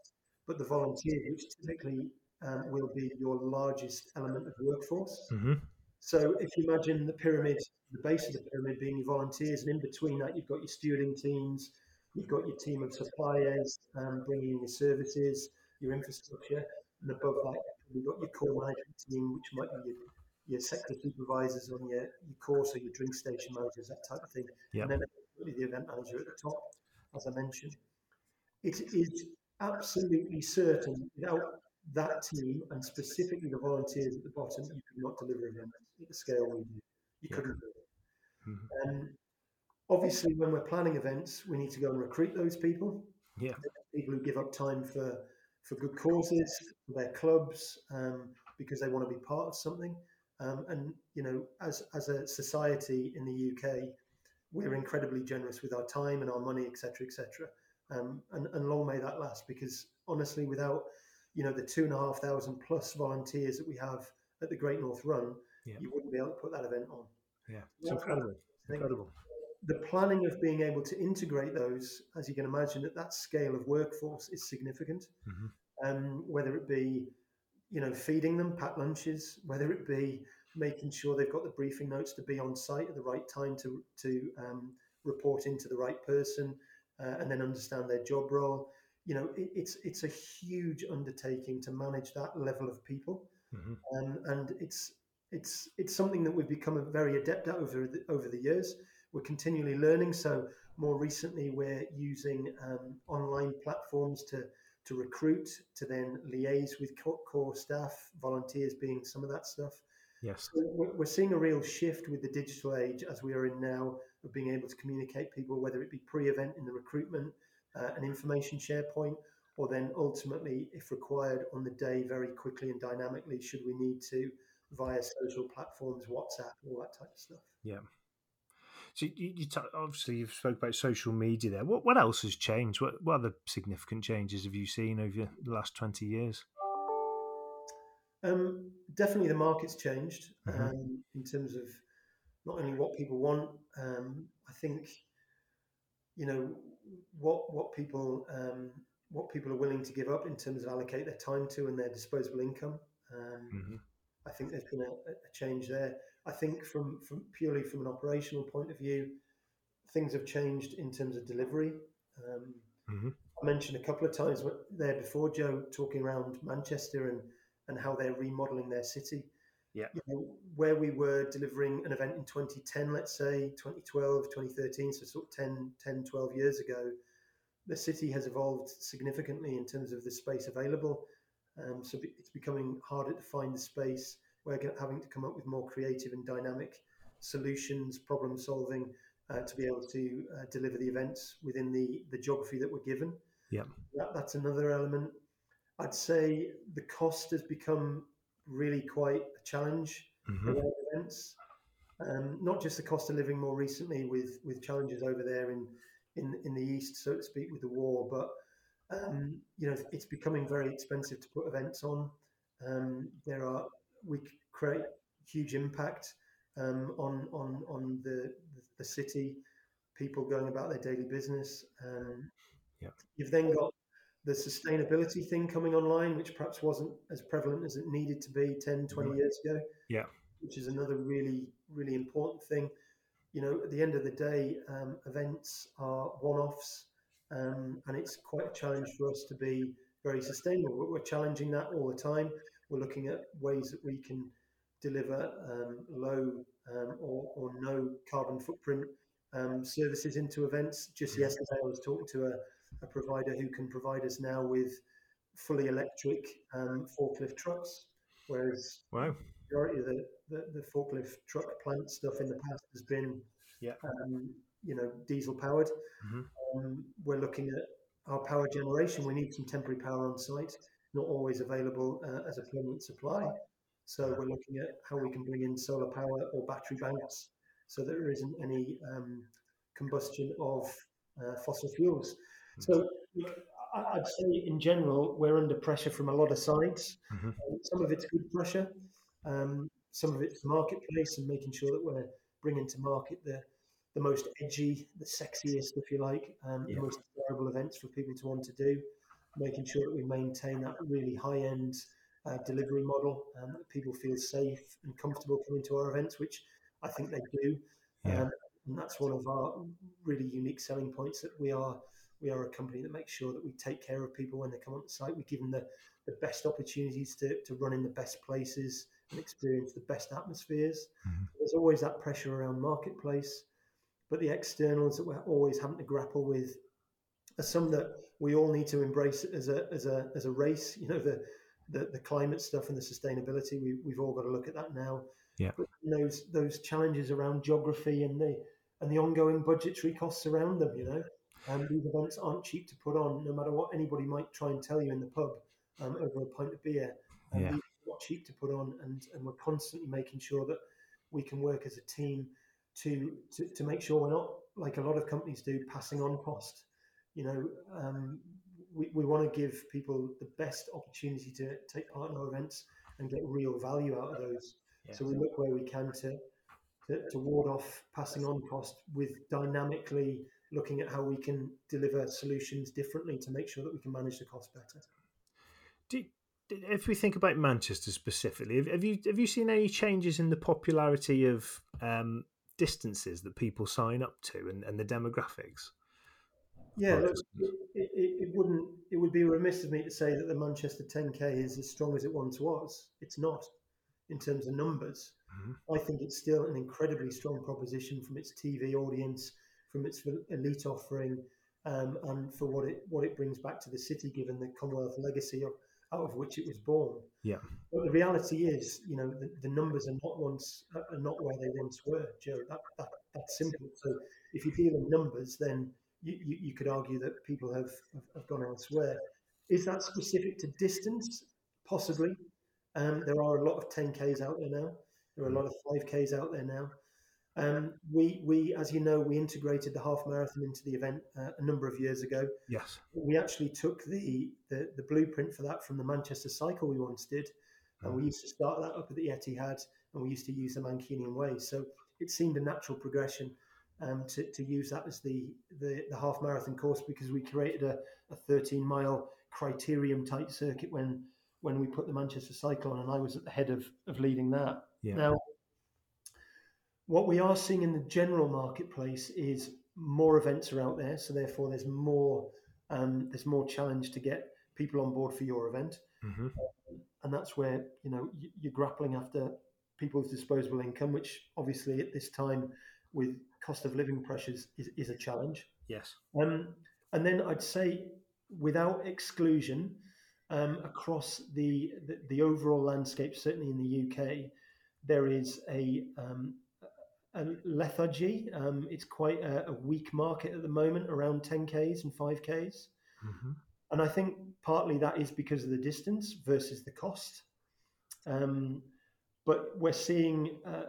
but the volunteers, which typically um, will be your largest element of workforce. Mm-hmm. So if you imagine the pyramid, the base of the pyramid being your volunteers, and in between that you've got your stewarding teams, you've got your team of suppliers um, bringing in your services, your infrastructure, and above that you've got your core management team, which might be your your sector supervisors on your, your course or your drink station managers, that type of thing. Yep. And then the event manager at the top, as I mentioned. It is absolutely certain without that team and specifically the volunteers at the bottom, you could not deliver events at the scale we do. You yeah. couldn't do it. Mm-hmm. Um, obviously, when we're planning events, we need to go and recruit those people. Yeah. People who give up time for, for good causes, for their clubs, um, because they want to be part of something. Um, and you know, as as a society in the UK, we're incredibly generous with our time and our money, etc., etc. Um, and, and long may that last, because honestly, without you know the two and a half thousand plus volunteers that we have at the Great North Run, yeah. you wouldn't be able to put that event on. Yeah, it's incredible. Incredible. The planning of being able to integrate those, as you can imagine, at that scale of workforce is significant. Mm-hmm. Um, whether it be you know, feeding them packed lunches, whether it be making sure they've got the briefing notes to be on site at the right time to to um, report into the right person, uh, and then understand their job role. You know, it, it's it's a huge undertaking to manage that level of people, mm-hmm. um, and it's it's it's something that we've become very adept at over the, over the years. We're continually learning. So more recently, we're using um, online platforms to to recruit, to then liaise with core staff, volunteers being some of that stuff. Yes. So we're seeing a real shift with the digital age as we are in now of being able to communicate people, whether it be pre event in the recruitment, uh, an information share point, or then ultimately, if required on the day, very quickly and dynamically, should we need to via social platforms, WhatsApp, all that type of stuff. Yeah. So you, you t- obviously you've spoke about social media there. What what else has changed? What what other significant changes have you seen over the last twenty years? Um, definitely, the market's changed mm-hmm. um, in terms of not only what people want. Um, I think you know what what people um, what people are willing to give up in terms of allocate their time to and their disposable income. Um, mm-hmm. I think there's been a, a, change there. I think from from purely from an operational point of view, things have changed in terms of delivery. Um, mm-hmm. I mentioned a couple of times there before, Joe, talking around Manchester and and how they're remodeling their city. Yeah. You know, where we were delivering an event in 2010, let's say 2012, 2013, so sort of 10, 10, 12 years ago, the city has evolved significantly in terms of the space available. Um, so it's becoming harder to find the space. We're having to come up with more creative and dynamic solutions, problem solving uh, to be able to uh, deliver the events within the, the geography that we're given. Yeah, that, that's another element. I'd say the cost has become really quite a challenge mm-hmm. around events. Um, not just the cost of living more recently with with challenges over there in in in the east, so to speak, with the war, but um, you know it's becoming very expensive to put events on. Um, there are we create huge impact um, on on on the the city, people going about their daily business. Um, yeah. You've then got the sustainability thing coming online, which perhaps wasn't as prevalent as it needed to be 10, 20 mm-hmm. years ago. Yeah. Which is another really, really important thing. You know, at the end of the day, um, events are one offs, um, and it's quite a challenge for us to be very sustainable. We're challenging that all the time. We're looking at ways that we can deliver um, low um, or, or, no carbon footprint um, services into events. Just mm-hmm. yesterday, I was talking to a a provider who can provide us now with fully electric um, forklift trucks, whereas wow. the majority of the, the, the, forklift truck plant stuff in the past has been, yeah. Um, you know, diesel powered. Mm-hmm. Um, we're looking at our power generation. We need some temporary power on site, not always available uh, as a permanent supply. So we're looking at how we can bring in solar power or battery banks so that there isn't any um, combustion of uh, fossil fuels. So I'd say in general, we're under pressure from a lot of sides. Mm-hmm. Um, some of it's good pressure, um, some of it's marketplace and making sure that we're bringing to market the, the most edgy, the sexiest, if you like, um, yeah. the most desirable events for people to want to do, making sure that we maintain that really high end uh, delivery model and that people feel safe and comfortable coming to our events, which I think they do. Yeah. Um, and that's one of our really unique selling points that we are we are a company that makes sure that we take care of people when they come on the site. We give them the, the best opportunities to, to run in the best places and experience the best atmospheres. Mm-hmm. There's always that pressure around marketplace, but the externals that we're always having to grapple with are some that we all need to embrace as a as a as a race. You know the the, the climate stuff and the sustainability. We we've all got to look at that now. Yeah. But those those challenges around geography and the and the ongoing budgetary costs around them. You know, um, these events aren't cheap to put on, no matter what anybody might try and tell you in the pub um, over a pint of beer. Um, yeah. Not cheap to put on, and, and we're constantly making sure that we can work as a team to, to, to make sure we're not, like a lot of companies do, passing on cost. You know, um, we, we want to give people the best opportunity to take part in our events and get real value out of those. So we look where we can to, to, to ward off passing on cost with dynamically looking at how we can deliver solutions differently to make sure that we can manage the cost better. Do, if we think about Manchester specifically, have you have you seen any changes in the popularity of um, distances that people sign up to and, and the demographics? Yeah, look, it, it, it, wouldn't. It would be remiss of me to say that the Manchester 10k is as strong as it once was. It's not, in terms of numbers. Mm-hmm. I think it's still an incredibly strong proposition from its TV audience, from its elite offering um, and for what it what it brings back to the city, given the Commonwealth legacy of, out of which it was born. Yeah. But the reality is, you know, the, the numbers are not once are not where they once were, Joe. That, that that's simple. So if you deal in numbers, then you, you, you, could argue that people have, have, have, gone elsewhere. Is that specific to distance? Possibly. Um, there are a lot of 10Ks out there now. There are a lot of 5Ks out there now. Um, we, we, as you know, we integrated the half marathon into the event uh, a number of years ago. Yes. We actually took the, the, the blueprint for that from the Manchester Cycle we once did, and we mm. used to start that up at the Etihad, and we used to use the Mancunian Way. So it seemed a natural progression um, to, to use that as the, the, the half marathon course because we created a, a 13 mile criterium type circuit when when we put the Manchester Cycle on, and I was at the head of, of leading that. Yeah. Now, what we are seeing in the general marketplace is more events are out there, so therefore there's more um, there's more challenge to get people on board for your event, mm-hmm. um, and that's where you know you're grappling after people's disposable income, which obviously at this time with cost of living pressures is, is a challenge. Yes. Um, and then I'd say without exclusion um, across the, the, the overall landscape, certainly in the UK, there is a um, a lethargy. Um, it's quite a, a, weak market at the moment, around 10Ks and 5Ks. Mm-hmm. And I think partly that is because of the distance versus the cost. Um, but we're seeing uh,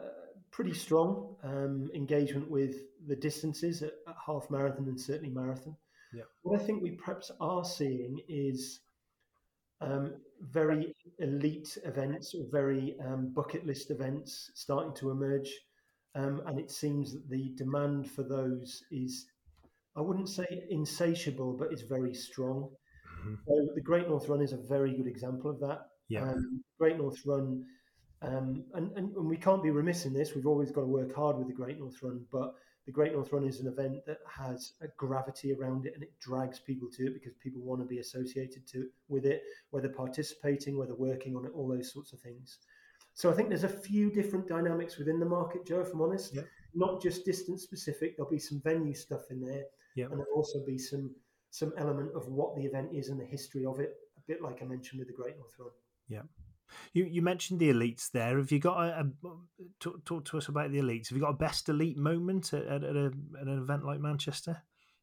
pretty strong um, engagement with the distances at, at, half marathon and certainly marathon. Yeah. What I think we perhaps are seeing is um, very elite events or very um, bucket list events starting to emerge. Um, and it seems that the demand for those is, I wouldn't say insatiable, but it's very strong. Mm-hmm. So the Great North Run is a very good example of that. Yeah. Um, Great North Run, um, and, and, and we can't be remiss in this. We've always got to work hard with the Great North Run, but the Great North Run is an event that has a gravity around it and it drags people to it because people want to be associated to with it, whether participating, whether working on it, all those sorts of things. So I think there's a few different dynamics within the market, Joe. If I'm honest, yeah. not just distance specific. There'll be some venue stuff in there, yeah. and there'll also be some some element of what the event is and the history of it. A bit like I mentioned with the Great North Run. Yeah. You you mentioned the elites there. Have you got a, a talk, talk, to us about the elites? Have you got a best elite moment at, at, a, at an event like Manchester?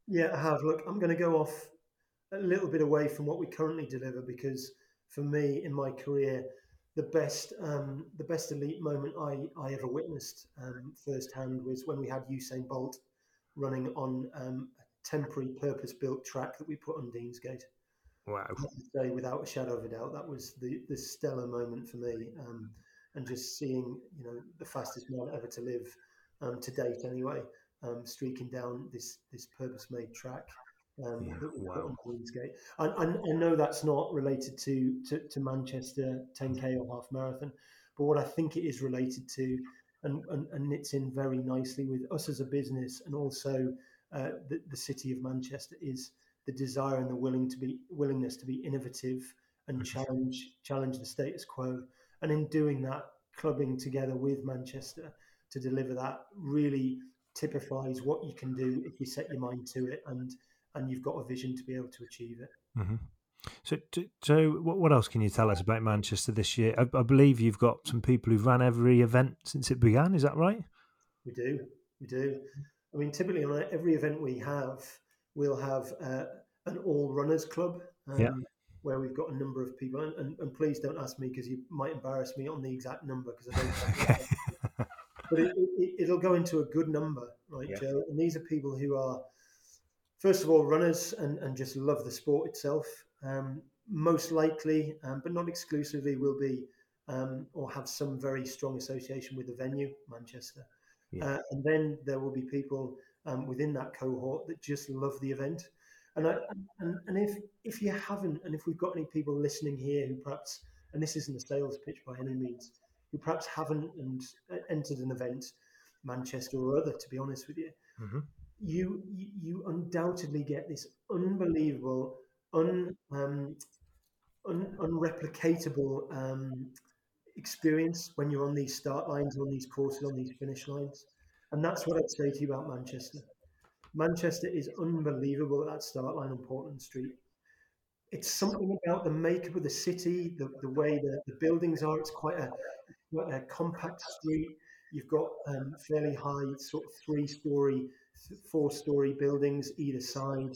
Yeah, I have. Look, I'm going to go off a little bit away from what we currently deliver because for me in my career, the best um, the best elite moment I, I ever witnessed um, firsthand was when we had Usain Bolt running on um, a temporary purpose built track that we put on Deansgate. Wow! Say without a shadow of a doubt, that was the the stellar moment for me, um, and just seeing you know the fastest man ever to live um, to date anyway, um, streaking down this this purpose made track um, yeah, wow. Deansgate. I, I, I, know that's not related to, to, to, Manchester 10K or half marathon, but what I think it is related to, and, and, and knits in very nicely with us as a business and also uh, the, the city of Manchester, is the desire and the willing to be willingness to be innovative and mm-hmm. challenge challenge the status quo. And in doing that, clubbing together with Manchester to deliver that really typifies what you can do if you set your mind to it and and you've got a vision to be able to achieve it. Mm-hmm. So, so what else can you tell us about Manchester this year? I, I, believe you've got some people who've ran every event since it began. Is that right? We do. We do. I mean, typically on every event we have, we'll have uh, an all runners club. Um, yeah. Where we've got a number of people, and, and, and please don't ask me because you might embarrass me on the exact number because I don't. [LAUGHS] okay. but it, will it, go into a good number, right, yeah. Joe? And these are people who are first of all, runners and, and just love the sport itself. Um, most likely, um, but not exclusively, will be um, or have some very strong association with the venue, Manchester. Yeah. Uh, and then there will be people um, within that cohort that just love the event. And, I, and and if if you haven't, and if we've got any people listening here who perhaps, and this isn't a sales pitch by any means, who perhaps haven't and uh, entered an event, Manchester or other, to be honest with you, mm-hmm you you undoubtedly get this unbelievable, un, um, un unreplicatable um, experience when you're on these start lines, on these courses, on these finish lines, and that's what I'd say to you about Manchester. Manchester is unbelievable at that start line on Portland Street. It's something about the makeup of the city, the, the way the, the buildings are. It's quite a, quite a compact street. You've got um, fairly high, sort of three story four story buildings either side.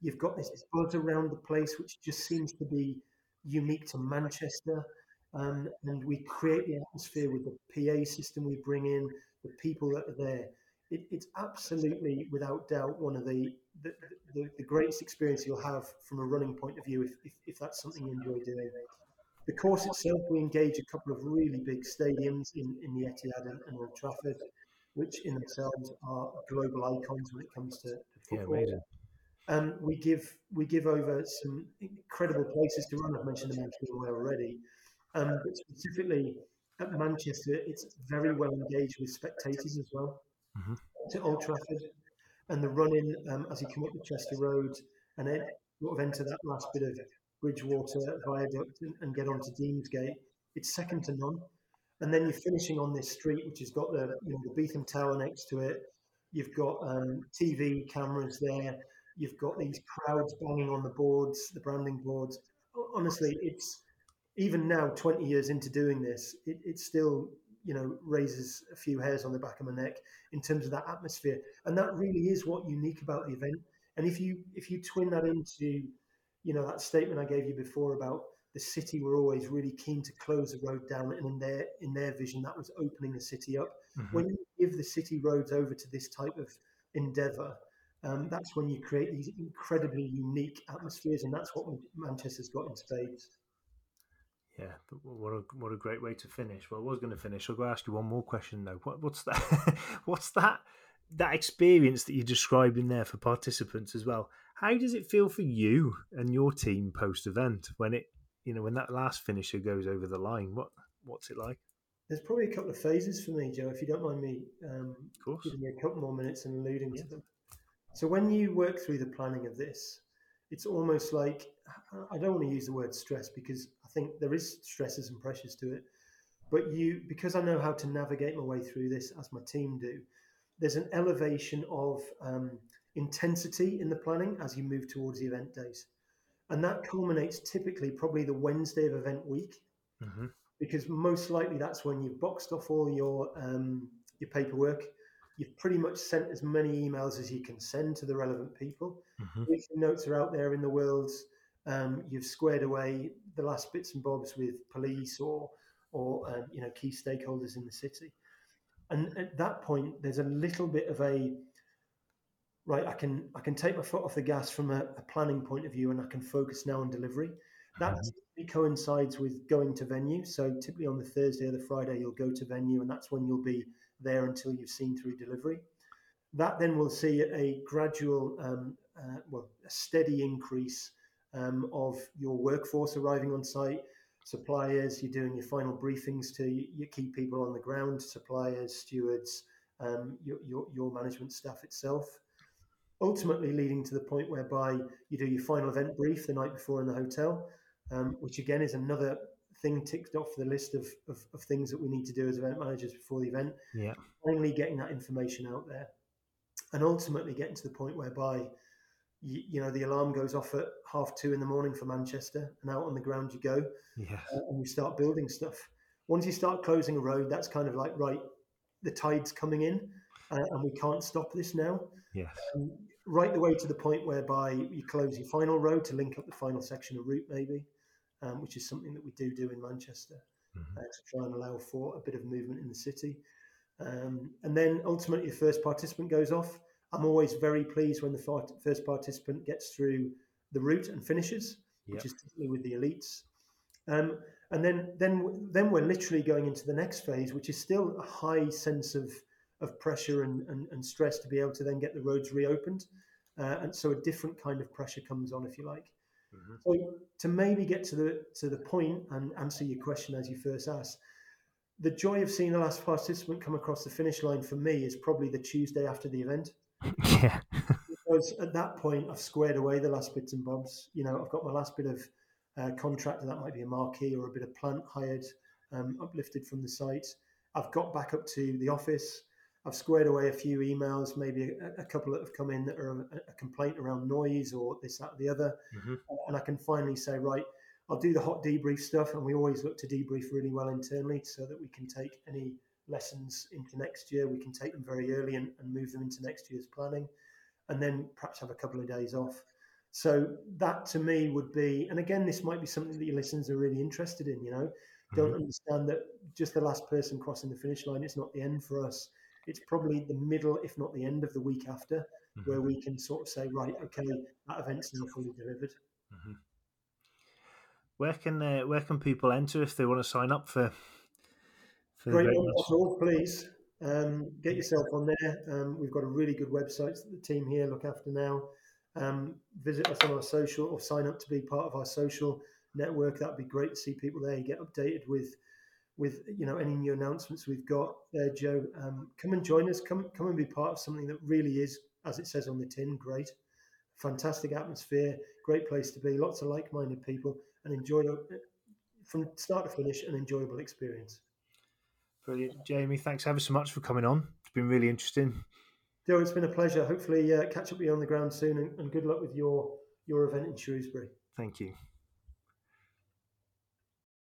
You've got this buzz around the place, which just seems to be unique to Manchester. Um, and we create the atmosphere with the PA system we bring in, the people that are there. It, it's absolutely, without doubt, one of the the, the the, greatest experience you'll have from a running point of view if, if, if that's something you enjoy doing. The course itself, we engage a couple of really big stadiums in, in the Etihad and, and Old Trafford, which in themselves are global icons when it comes to, to football. Yeah, um, we give we give over some incredible places to run. I've mentioned the Manchester Way already, um, but specifically at Manchester, it's very well engaged with spectators as well. Mm-hmm. To Old Trafford, and the running um, as you come up the Chester Road, and then sort of enter that last bit of Bridgewater Viaduct and, and get onto Deansgate. It's second to none. And then you're finishing on this street, which has got the you know the Beetham Tower next to it. You've got um, TV cameras there. You've got these crowds banging on the boards, the branding boards. Honestly, it's even now, 20 years into doing this, it, it still, you know, raises a few hairs on the back of my neck in terms of that atmosphere. And that really is what unique about the event. And if you if you twin that into, you know, that statement I gave you before about the city were always really keen to close the road down, and in their in their vision, that was opening the city up. Mm-hmm. When you give the city roads over to this type of endeavour, um, that's when you create these incredibly unique atmospheres, and that's what Manchester's got in spades. Yeah, but what a what a great way to finish. Well, I was going to finish. I'll go ask you one more question though. What, what's that? [LAUGHS] what's that? That experience that you described in there for participants as well. How does it feel for you and your team post event when it, you know, when that last finisher goes over the line? What what's it like? There's probably a couple of phases for me, Joe. If you don't mind me, um, giving you a couple more minutes and alluding yeah. to them. So when you work through the planning of this, it's almost like I don't want to use the word stress because I think there is stresses and pressures to it. But you, because I know how to navigate my way through this, as my team do, there's an elevation of um, intensity in the planning as you move towards the event days, and that culminates typically probably the Wednesday of event week, mm-hmm. because most likely that's when you've boxed off all your um, your paperwork, you've pretty much sent as many emails as you can send to the relevant people. Mm-hmm. notes are out there in the world. Um, you've squared away the last bits and bobs with police or or um, you know key stakeholders in the city. And at that point, there's a little bit of a right. I can I can take my foot off the gas from a, a planning point of view, and I can focus now on delivery. That mm-hmm. coincides with going to venue. So typically on the Thursday or the Friday, you'll go to venue, and that's when you'll be there until you've seen through delivery. That then will see a gradual, um, uh, well, a steady increase um, of your workforce arriving on site, suppliers, you're doing your final briefings to your key people on the ground, suppliers, stewards, um, your, your, your management staff itself. Ultimately, leading to the point whereby you do your final event brief the night before in the hotel, um, which again is another thing ticked off the list of, of, of, things that we need to do as event managers before the event. Yeah. Finally, getting that information out there, and ultimately getting to the point whereby you, you, know the alarm goes off at half two in the morning for Manchester, and out on the ground you go, yeah. uh, and you start building stuff. Once you start closing a road, that's kind of like right, the tide's coming in, uh, and we can't stop this now. Yes. Um, right the way to the point whereby you close your final road to link up the final section of route, maybe um, which is something that we do do in Manchester mm-hmm. uh, to try and allow for a bit of movement in the city. Um, and then ultimately, the first participant goes off. I'm always very pleased when the first participant gets through the route and finishes, yep. which is typically with the elites. Um, and then, then, then we're literally going into the next phase, which is still a high sense of of pressure and, and, and stress to be able to then get the roads reopened. Uh, and so a different kind of pressure comes on, if you like. Mm-hmm. So to maybe get to the to the point and answer your question as you first asked, the joy of seeing the last participant come across the finish line for me is probably the Tuesday after the event. [LAUGHS] Yeah. because at that point I've squared away the last bits and bobs. You know, I've got my last bit of uh, contract, that might be a marquee or a bit of plant hired, um, uplifted from the site. I've got back up to the office. I've squared away a few emails, maybe a, a couple that have come in that are a, a, complaint around noise or this, that, or the other. Mm-hmm. And I can finally say, right, I'll do the hot debrief stuff. And we always look to debrief really well internally so that we can take any lessons into next year, we can take them very early and, and move them into next year's planning, and then perhaps have a couple of days off. So that to me would be, and again, this might be something that your listeners are really interested in. You know, mm-hmm. don't understand that just the last person crossing the finish line, it's not the end for us. It's probably the middle, if not the end of the week after, mm-hmm. where we can sort of say, right, okay, that event's now fully delivered. Mm-hmm. Where can uh, where can people enter if they want to sign up for? for Great Run, please. Um, get yourself on there. Um, we've got a really good website that the team here look after now. Um, visit us on our social or sign up to be part of our social network. That'd be great to see people there. You get updated with with you know any new announcements we've got there, Joe. Um, come and join us. Come come and be part of something that really is, as it says on the tin, great. Fantastic atmosphere, great place to be. Lots of like-minded people, and enjoy from start to finish an enjoyable experience. Brilliant, Jamie. Thanks ever so much for coming on. It's been really interesting. Joe, it's been a pleasure. Hopefully, uh, catch up with you on the ground soon, and, and good luck with your your event in Shrewsbury. Thank you.